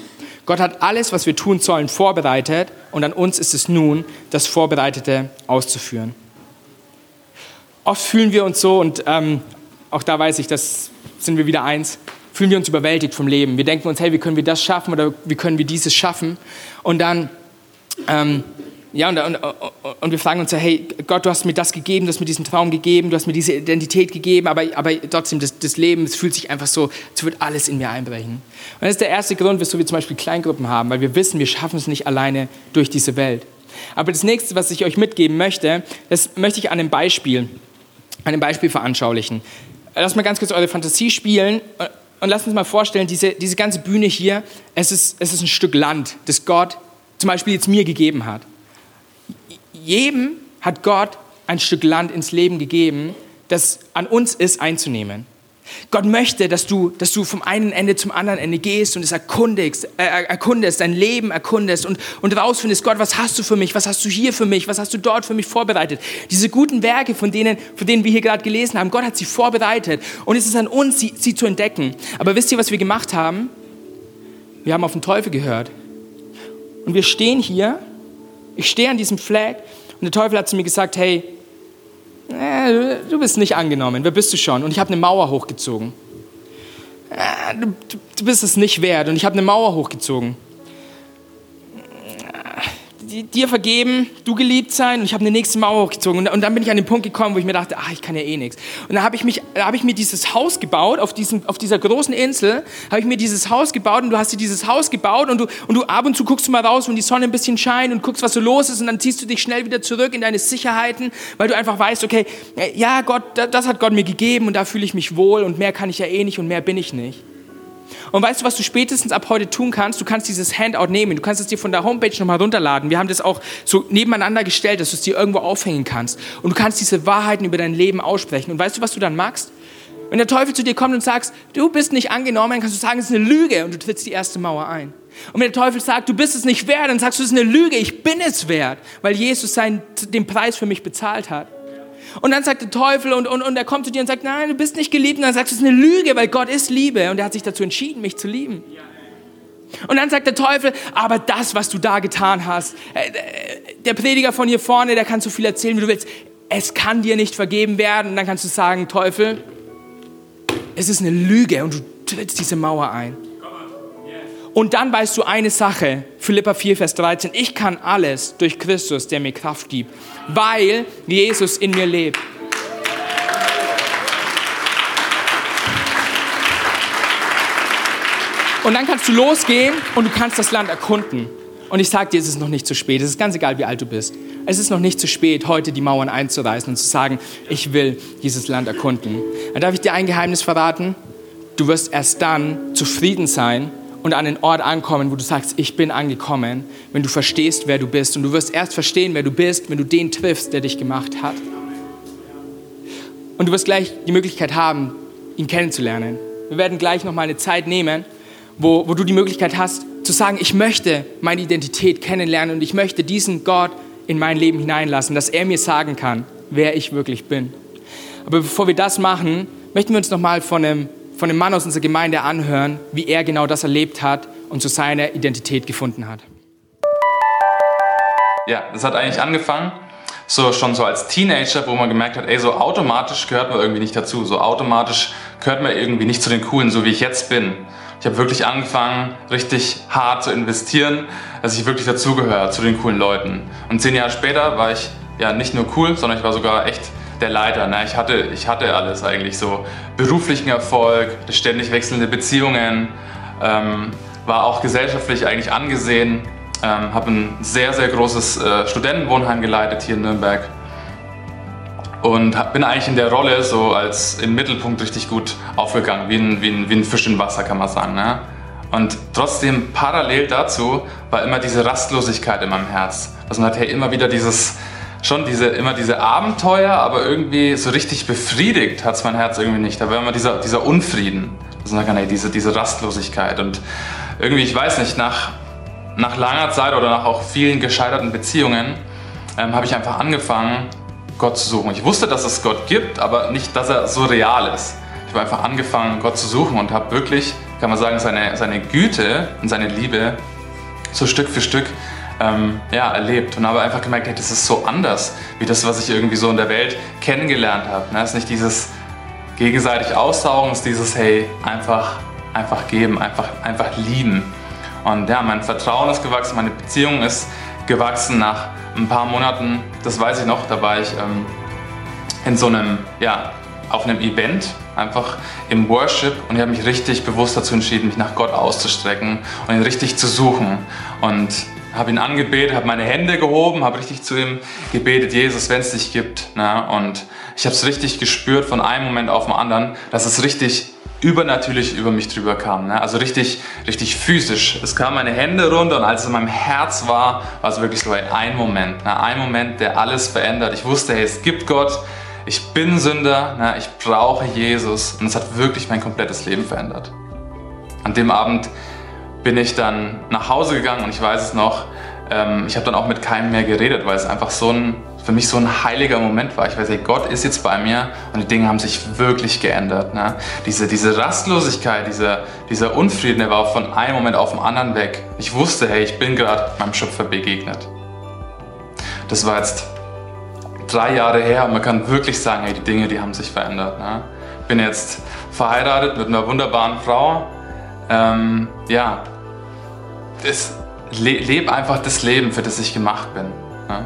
S1: Gott hat alles, was wir tun sollen, vorbereitet und an uns ist es nun, das Vorbereitete auszuführen. Oft fühlen wir uns so, und ähm, auch da weiß ich, das sind wir wieder eins, fühlen wir uns überwältigt vom Leben. Wir denken uns, hey, wie können wir das schaffen oder wie können wir dieses schaffen? Und dann, ähm, ja, und, und, und, wir fragen uns, hey, Gott, du hast mir das gegeben, du hast mir diesen Traum gegeben, du hast mir diese Identität gegeben, aber, aber trotzdem, das, das Leben, es fühlt sich einfach so, als würde alles in mir einbrechen. Und das ist der erste Grund, wieso wir zum Beispiel Kleingruppen haben, weil wir wissen, wir schaffen es nicht alleine durch diese Welt. Aber das nächste, was ich euch mitgeben möchte, das möchte ich an einem Beispiel einem Beispiel veranschaulichen. Lasst mal ganz kurz eure Fantasie spielen und lasst uns mal vorstellen, diese, diese ganze Bühne hier, es ist, es ist ein Stück Land, das Gott zum Beispiel jetzt mir gegeben hat. Jedem hat Gott ein Stück Land ins Leben gegeben, das an uns ist einzunehmen. Gott möchte, dass du, dass du vom einen Ende zum anderen Ende gehst und es erkundigst, äh, erkundest, dein Leben erkundest und, und rausfindest, Gott, was hast du für mich, was hast du hier für mich, was hast du dort für mich vorbereitet. Diese guten Werke, von denen, von denen wir hier gerade gelesen haben, Gott hat sie vorbereitet und es ist an uns, sie, sie zu entdecken. Aber wisst ihr, was wir gemacht haben? Wir haben auf den Teufel gehört. Und wir stehen hier, ich stehe an diesem Flag und der Teufel hat zu mir gesagt, hey, äh, du bist nicht angenommen, wer bist du schon? Und ich habe eine Mauer hochgezogen. Äh, du, du bist es nicht wert und ich habe eine Mauer hochgezogen dir vergeben, du geliebt sein und ich habe eine nächste Mauer hochgezogen. Und, dann bin ich an den Punkt gekommen, wo ich mir dachte, ach, ich kann ja eh nichts. Und dann habe ich, hab ich mir dieses Haus gebaut, auf, diesem, auf dieser großen Insel, habe ich mir dieses Haus gebaut und du hast dir dieses Haus gebaut und du, und du ab und zu guckst du mal raus, wenn die Sonne ein bisschen scheint und guckst, was so los ist und dann ziehst du dich schnell wieder zurück in deine Sicherheiten, weil du einfach weißt, okay, ja, Gott, das hat Gott mir gegeben und da fühle ich mich wohl und mehr kann ich ja eh nicht und mehr bin ich nicht. Und weißt du, was du spätestens ab heute tun kannst? Du kannst dieses Handout nehmen. Du kannst es dir von der Homepage nochmal runterladen. Wir haben das auch so nebeneinander gestellt, dass du es dir irgendwo aufhängen kannst. Und du kannst diese Wahrheiten über dein Leben aussprechen. Und weißt du, was du dann machst? Wenn der Teufel zu dir kommt und sagt, du bist nicht angenommen, dann kannst du sagen, es ist eine Lüge und du trittst die erste Mauer ein. Und wenn der Teufel sagt, du bist es nicht wert, dann sagst du, es ist eine Lüge, ich bin es wert, weil Jesus seinen, den Preis für mich bezahlt hat. Und dann sagt der Teufel und, und, und er kommt zu dir und sagt, nein, du bist nicht geliebt. Und dann sagst du, es ist eine Lüge, weil Gott ist Liebe. Und er hat sich dazu entschieden, mich zu lieben. Und dann sagt der Teufel, aber das, was du da getan hast, äh, der Prediger von hier vorne, der kann so viel erzählen, wie du willst. Es kann dir nicht vergeben werden. Und dann kannst du sagen, Teufel, es ist eine Lüge und du trittst diese Mauer ein. Und dann weißt du eine Sache, Philippa 4, Vers 13, ich kann alles durch Christus, der mir Kraft gibt, weil Jesus in mir lebt. Und dann kannst du losgehen und du kannst das Land erkunden. Und ich sage dir, es ist noch nicht zu spät. Es ist ganz egal, wie alt du bist. Es ist noch nicht zu spät, heute die Mauern einzureißen und zu sagen, ich will dieses Land erkunden. Dann darf ich dir ein Geheimnis verraten? Du wirst erst dann zufrieden sein, und an den Ort ankommen, wo du sagst, ich bin angekommen, wenn du verstehst, wer du bist. Und du wirst erst verstehen, wer du bist, wenn du den triffst, der dich gemacht hat. Und du wirst gleich die Möglichkeit haben, ihn kennenzulernen. Wir werden gleich noch mal eine Zeit nehmen, wo, wo du die Möglichkeit hast, zu sagen, ich möchte meine Identität kennenlernen und ich möchte diesen Gott in mein Leben hineinlassen, dass er mir sagen kann, wer ich wirklich bin. Aber bevor wir das machen, möchten wir uns nochmal von einem, von einem Mann aus unserer Gemeinde anhören, wie er genau das erlebt hat und zu seiner Identität gefunden hat.
S2: Ja, das hat eigentlich angefangen, so schon so als Teenager, wo man gemerkt hat, ey, so automatisch gehört man irgendwie nicht dazu, so automatisch gehört man irgendwie nicht zu den Coolen, so wie ich jetzt bin. Ich habe wirklich angefangen, richtig hart zu investieren, dass ich wirklich dazugehöre zu den coolen Leuten. Und zehn Jahre später war ich ja nicht nur cool, sondern ich war sogar echt der Leiter. Ne? Ich, hatte, ich hatte alles eigentlich so. Beruflichen Erfolg, ständig wechselnde Beziehungen, ähm, war auch gesellschaftlich eigentlich angesehen. Ähm, habe ein sehr, sehr großes äh, Studentenwohnheim geleitet hier in Nürnberg und bin eigentlich in der Rolle so als im Mittelpunkt richtig gut aufgegangen, wie ein, wie ein, wie ein Fisch im Wasser, kann man sagen. Ne? Und trotzdem parallel dazu war immer diese Rastlosigkeit in meinem Herz. Also man hat ja immer wieder dieses, schon diese, immer diese Abenteuer, aber irgendwie so richtig befriedigt hat es mein Herz irgendwie nicht. Da war immer dieser, dieser Unfrieden, also diese, diese Rastlosigkeit. Und irgendwie, ich weiß nicht, nach, nach langer Zeit oder nach auch vielen gescheiterten Beziehungen ähm, habe ich einfach angefangen, Gott zu suchen. Ich wusste, dass es Gott gibt, aber nicht, dass er so real ist. Ich habe einfach angefangen, Gott zu suchen und habe wirklich, kann man sagen, seine, seine Güte und seine Liebe so Stück für Stück ähm, ja, erlebt und habe einfach gemerkt, hey, das ist so anders, wie das, was ich irgendwie so in der Welt kennengelernt habe. Ne? Es ist nicht dieses gegenseitig Aussaugen, es ist dieses, hey, einfach, einfach geben, einfach, einfach lieben. Und ja, mein Vertrauen ist gewachsen, meine Beziehung ist gewachsen nach ein paar Monaten, das weiß ich noch, da war ich ähm, in so einem, ja, auf einem Event, einfach im Worship und ich habe mich richtig bewusst dazu entschieden, mich nach Gott auszustrecken und ihn richtig zu suchen und habe ihn angebetet, habe meine Hände gehoben, habe richtig zu ihm gebetet, Jesus, wenn es dich gibt. Ne? Und ich habe es richtig gespürt von einem Moment auf den anderen, dass es richtig übernatürlich über mich drüber kam. Ne? Also richtig, richtig physisch. Es kamen meine Hände runter und als es in meinem Herz war, war es wirklich so ein Moment. Ne? Ein Moment, der alles verändert. Ich wusste, hey, es gibt Gott. Ich bin Sünder. Ne? Ich brauche Jesus. Und es hat wirklich mein komplettes Leben verändert. An dem Abend bin ich dann nach Hause gegangen und ich weiß es noch, ähm, ich habe dann auch mit keinem mehr geredet, weil es einfach so ein, für mich so ein heiliger Moment war. Ich weiß, hey, Gott ist jetzt bei mir und die Dinge haben sich wirklich geändert. Ne? Diese, diese Rastlosigkeit, dieser, dieser Unfrieden, der war von einem Moment auf den anderen weg. Ich wusste, hey, ich bin gerade meinem Schöpfer begegnet. Das war jetzt drei Jahre her und man kann wirklich sagen, hey, die Dinge, die haben sich verändert. Ne? Bin jetzt verheiratet mit einer wunderbaren Frau. Ähm, ja, das, le lebe einfach das Leben, für das ich gemacht bin. Ja?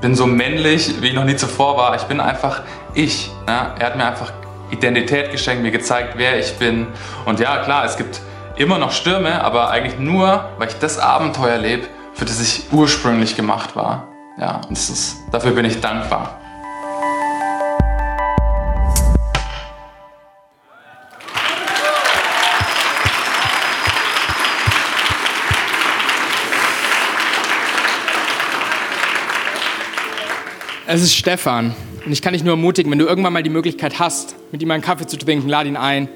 S2: Bin so männlich, wie ich noch nie zuvor war. Ich bin einfach ich. Ja? Er hat mir einfach Identität geschenkt, mir gezeigt, wer ich bin. Und ja, klar, es gibt immer noch Stürme, aber eigentlich nur, weil ich das Abenteuer lebe, für das ich ursprünglich gemacht war. Ja, und ist, dafür bin ich dankbar.
S1: Es ist Stefan. Und ich kann dich nur ermutigen, wenn du irgendwann mal die Möglichkeit hast, mit ihm einen Kaffee zu trinken, lade ihn ein.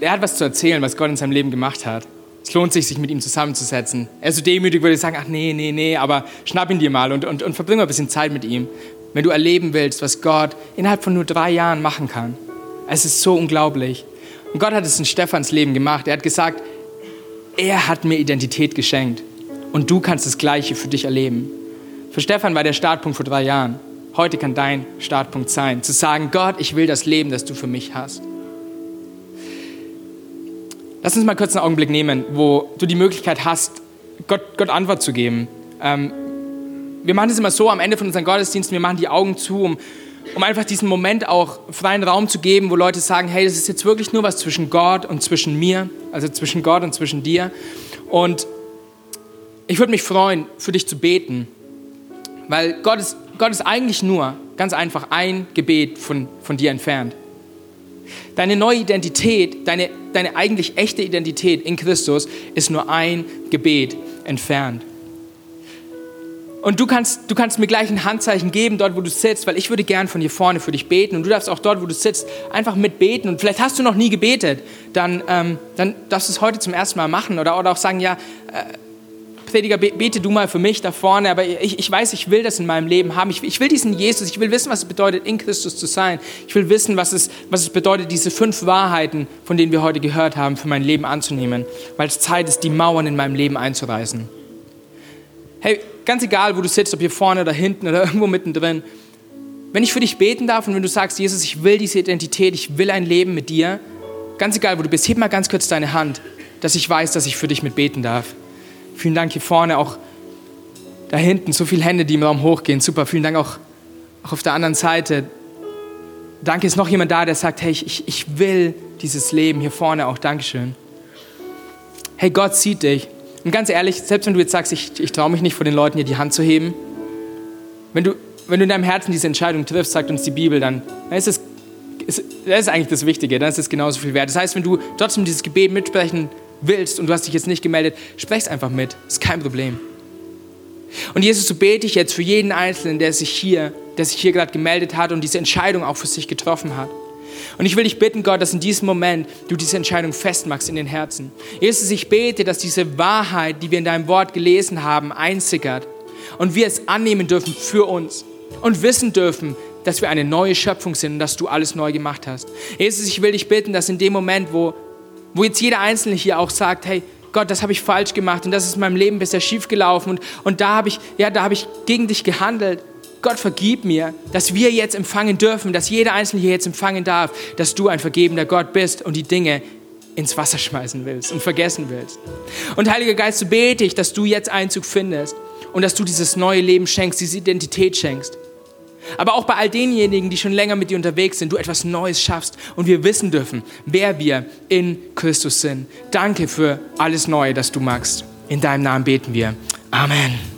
S1: Er hat was zu erzählen, was Gott in seinem Leben gemacht hat. Es lohnt sich, sich mit ihm zusammenzusetzen. Er ist so demütig, würde ich sagen, ach nee, nee, nee, aber schnapp ihn dir mal und, und, und verbring mal ein bisschen Zeit mit ihm. Wenn du erleben willst, was Gott innerhalb von nur drei Jahren machen kann. Es ist so unglaublich. Und Gott hat es in Stefans Leben gemacht. Er hat gesagt, er hat mir Identität geschenkt. Und du kannst das Gleiche für dich erleben. Für Stefan war der Startpunkt vor drei Jahren. Heute kann dein Startpunkt sein, zu sagen, Gott, ich will das Leben, das du für mich hast. Lass uns mal kurz einen Augenblick nehmen, wo du die Möglichkeit hast, Gott, Gott Antwort zu geben. Ähm, wir machen das immer so am Ende von unseren Gottesdiensten, wir machen die Augen zu, um, um einfach diesen Moment auch freien Raum zu geben, wo Leute sagen, hey, das ist jetzt wirklich nur was zwischen Gott und zwischen mir, also zwischen Gott und zwischen dir. Und ich würde mich freuen, für dich zu beten. Weil Gott ist, Gott ist eigentlich nur ganz einfach ein Gebet von, von dir entfernt. Deine neue Identität, deine, deine eigentlich echte Identität in Christus ist nur ein Gebet entfernt. Und du kannst, du kannst mir gleich ein Handzeichen geben, dort wo du sitzt, weil ich würde gern von hier vorne für dich beten. Und du darfst auch dort, wo du sitzt, einfach mitbeten. Und vielleicht hast du noch nie gebetet, dann, ähm, dann darfst du es heute zum ersten Mal machen. Oder, oder auch sagen, ja, äh, Prediger, bete du mal für mich da vorne, aber ich, ich weiß, ich will das in meinem Leben haben. Ich, ich will diesen Jesus, ich will wissen, was es bedeutet, in Christus zu sein. Ich will wissen, was es, was es bedeutet, diese fünf Wahrheiten, von denen wir heute gehört haben, für mein Leben anzunehmen, weil es Zeit ist, die Mauern in meinem Leben einzureißen. Hey, ganz egal, wo du sitzt, ob hier vorne oder hinten oder irgendwo mittendrin, wenn ich für dich beten darf und wenn du sagst, Jesus, ich will diese Identität, ich will ein Leben mit dir, ganz egal, wo du bist, heb mal ganz kurz deine Hand, dass ich weiß, dass ich für dich mitbeten darf. Vielen Dank hier vorne, auch da hinten, so viele Hände, die im Raum hochgehen. Super, vielen Dank auch, auch auf der anderen Seite. Danke, ist noch jemand da, der sagt, hey, ich, ich will dieses Leben hier vorne auch. Dankeschön. Hey, Gott sieht dich. Und ganz ehrlich, selbst wenn du jetzt sagst, ich, ich traue mich nicht vor den Leuten hier die Hand zu heben, wenn du, wenn du in deinem Herzen diese Entscheidung triffst, sagt uns die Bibel, dann, dann ist es ist, das ist eigentlich das Wichtige, dann ist es genauso viel wert. Das heißt, wenn du trotzdem dieses Gebet mitsprechen willst und du hast dich jetzt nicht gemeldet, sprech es einfach mit. Ist kein Problem. Und Jesus, so bete ich jetzt für jeden Einzelnen, der sich hier, der sich hier gerade gemeldet hat und diese Entscheidung auch für sich getroffen hat. Und ich will dich bitten, Gott, dass in diesem Moment du diese Entscheidung festmachst in den Herzen. Jesus, ich bete, dass diese Wahrheit, die wir in deinem Wort gelesen haben, einsickert und wir es annehmen dürfen für uns und wissen dürfen, dass wir eine neue Schöpfung sind und dass du alles neu gemacht hast. Jesus, ich will dich bitten, dass in dem Moment, wo, wo jetzt jeder Einzelne hier auch sagt, hey, Gott, das habe ich falsch gemacht und das ist in meinem Leben bisher schief gelaufen und, und da habe ich, ja, da habe ich gegen dich gehandelt. Gott, vergib mir, dass wir jetzt empfangen dürfen, dass jeder Einzelne hier jetzt empfangen darf, dass du ein vergebender Gott bist und die Dinge ins Wasser schmeißen willst und vergessen willst. Und Heiliger Geist, so bete ich, dass du jetzt Einzug findest und dass du dieses neue Leben schenkst, diese Identität schenkst aber auch bei all denjenigen, die schon länger mit dir unterwegs sind, du etwas Neues schaffst und wir wissen dürfen, wer wir in Christus sind. Danke für alles Neue, das du magst. In deinem Namen beten wir. Amen.